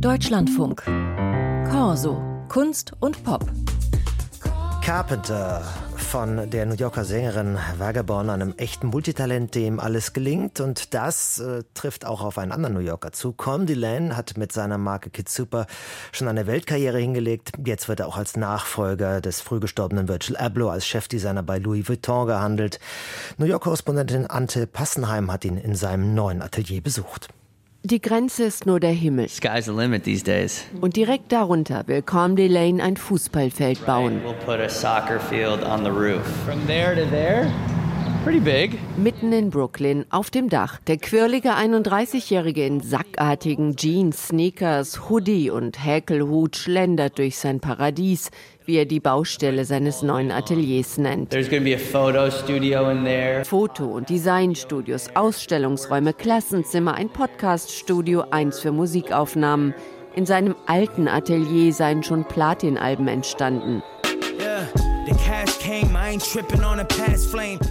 Deutschlandfunk. Corso. Kunst und Pop. Carpenter von der New Yorker Sängerin Vagabond, einem echten Multitalent, dem alles gelingt. Und das äh, trifft auch auf einen anderen New Yorker zu. Colm Delaney hat mit seiner Marke Kid Super schon eine Weltkarriere hingelegt. Jetzt wird er auch als Nachfolger des früh gestorbenen Virgil Abloh als Chefdesigner bei Louis Vuitton gehandelt. New York-Korrespondentin Ante Passenheim hat ihn in seinem neuen Atelier besucht. Die Grenze ist nur der Himmel. Sky's the limit these days. Und direkt darunter will Calm Delane ein Fußballfeld bauen. We'll put a soccer field on the roof. From there to there. Mitten in Brooklyn, auf dem Dach, der quirlige 31-Jährige in sackartigen Jeans, Sneakers, Hoodie und Häkelhut schlendert durch sein Paradies, wie er die Baustelle seines neuen Ateliers nennt. There's gonna be a photo studio in there. Foto- und Designstudios, Ausstellungsräume, Klassenzimmer, ein Podcaststudio, eins für Musikaufnahmen. In seinem alten Atelier seien schon Platinalben entstanden.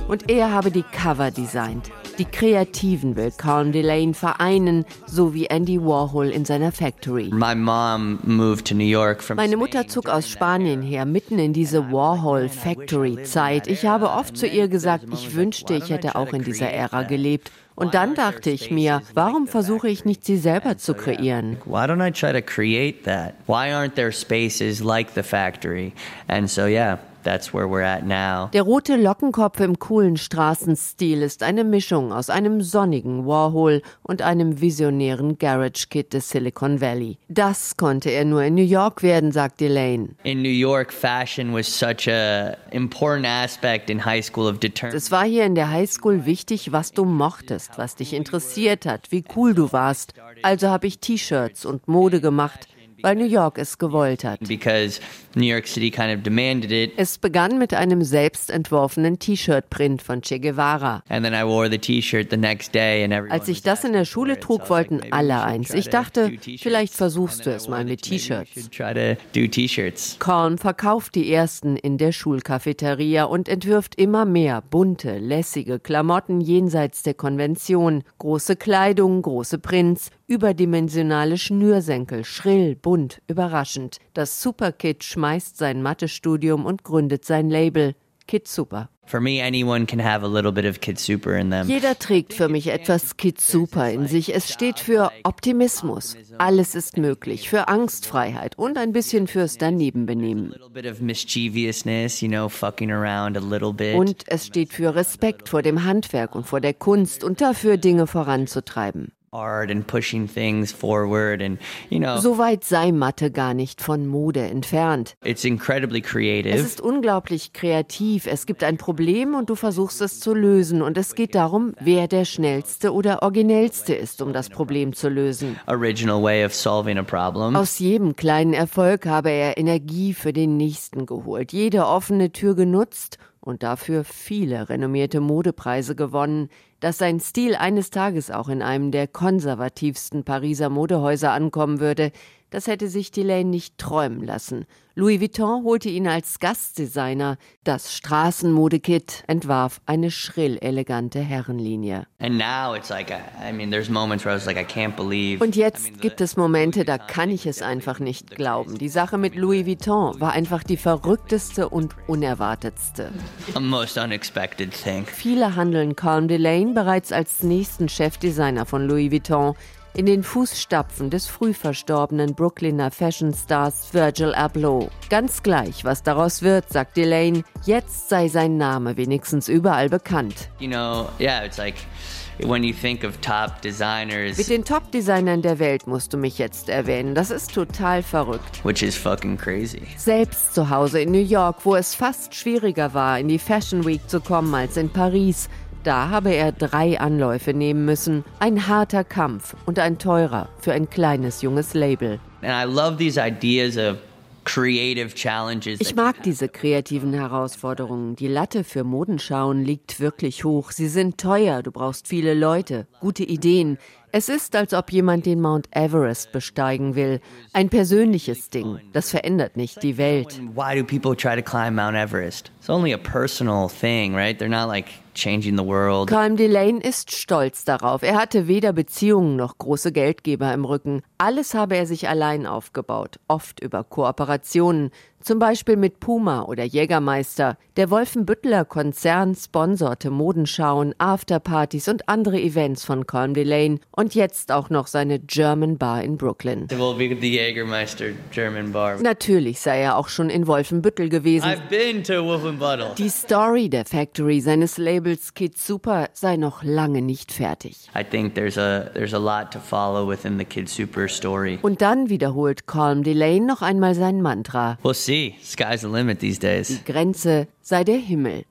Und er habe die Cover designt. Die Kreativen will Carl Delane vereinen, so wie Andy Warhol in seiner Factory. My mom moved to New York from Meine Mutter zog aus Spanien her, mitten in diese Warhol Factory Zeit. Ich habe oft zu ihr gesagt, ich wünschte, ich hätte auch in dieser Ära gelebt. Und dann dachte ich mir, warum versuche ich nicht, sie selber zu kreieren? Why don't I try to create that? Why aren't there spaces like the factory? And so yeah, that's where we're at now. Der rote Lockenkopf im coolen Straßenstil ist eine Mischung aus einem sonnigen Warhol und einem visionären Garage Kid des Silicon Valley. Das konnte er nur in New York werden, sagt Elaine. In New York, fashion was such a important aspect in high school of. Es war hier in der Highschool wichtig, was du mochtest, was dich interessiert hat, wie cool du warst. Also habe ich T-Shirts und Mode gemacht, weil New York es gewollt hat. Because New York City kind of demanded it. Es begann mit einem selbst entworfenen T-Shirt-Print von Che Guevara. Als ich das in der Schule trug, wollten alle eins. Ich dachte, vielleicht versuchst du es mal mit T-shirts. Korn verkauft die ersten in der Schulcafeteria und entwirft immer mehr bunte, lässige Klamotten jenseits der Konvention. Große Kleidung, große Prints, überdimensionale Schnürsenkel, schrill, bunt, überraschend. Das Superkid schmeißt sein Mathestudium und gründet sein Label. Kid Super. For me, anyone can have a little bit of Kid Super in them. Jeder trägt für mich etwas Kid Super in sich. Es steht für Optimismus. Alles ist möglich. Für Angstfreiheit und ein bisschen fürs Danebenbenehmen. Und es steht für Respekt vor dem Handwerk und vor der Kunst und dafür Dinge voranzutreiben. Know Soweit sei Mathe gar nicht von Mode entfernt. it's incredibly Es ist unglaublich kreativ. Es gibt ein Problem und du versuchst es zu lösen. Und es geht darum, wer der schnellste oder originellste ist, um das Problem zu lösen. original way of solving a problem Aus jedem kleinen Erfolg habe er Energie für den nächsten geholt, jede offene Tür genutzt und dafür viele renommierte Modepreise gewonnen. Dass sein Stil eines Tages auch in einem der konservativsten Pariser Modehäuser ankommen würde, das hätte sich Delane nicht träumen lassen. Louis Vuitton holte ihn als Gastdesigner. Das Straßenmodekit entwarf eine schrill elegante Herrenlinie. like I mean like Und jetzt gibt es Momente, da kann ich es einfach nicht glauben. Die Sache mit Louis Vuitton war einfach die verrückteste und unerwartetste. Viele handeln Calm Delane bereits als nächsten Chefdesigner von Louis Vuitton in den Fußstapfen des früh verstorbenen Brooklyner Fashion Stars Virgil Abloh. Ganz gleich, was daraus wird, sagt Delane, jetzt sei sein Name wenigstens überall bekannt. you know yeah it's like when you think of top designers Mit den Top-Designern der Welt musst du mich jetzt erwähnen. Das ist total verrückt. which is fucking crazy Selbst zu Hause in New York, wo es fast schwieriger war, in die Fashion Week zu kommen als in Paris, da habe er drei Anläufe nehmen müssen. Ein harter Kampf und ein teurer für ein kleines junges Label. and I love these ideas of creative challenges Ich mag diese kreativen Herausforderungen. Die Latte für Modenschauen liegt wirklich hoch. Sie sind teuer, du brauchst viele Leute, gute Ideen. Es ist, als ob jemand den Mount Everest besteigen will. Ein persönliches Ding. Das verändert nicht die Welt. why do people try to climb Mount Everest? It's only a personal thing, right? They're not like changing the world. Calm Delane ist stolz darauf. Er hatte weder Beziehungen noch große Geldgeber im Rücken. Alles habe er sich allein aufgebaut, oft über Kooperationen, zum Beispiel mit Puma oder Jägermeister. Der Wolfenbütteler Konzern sponserte Modenschauen, Afterpartys und andere Events von Calm Delane und jetzt auch noch seine German Bar in Brooklyn. Bar. Natürlich sei er auch schon in Wolfenbüttel gewesen. I've been to Wolfenbüttel. Die Story der Factory seines Labels Kid Super sei noch lange nicht fertig. I think there's a there's a lot to follow within the Kid Super story. Und dann wiederholt Calm Delane noch einmal sein Mantra. We'll see. Sky's the limit these days. Die Grenze sei der Himmel.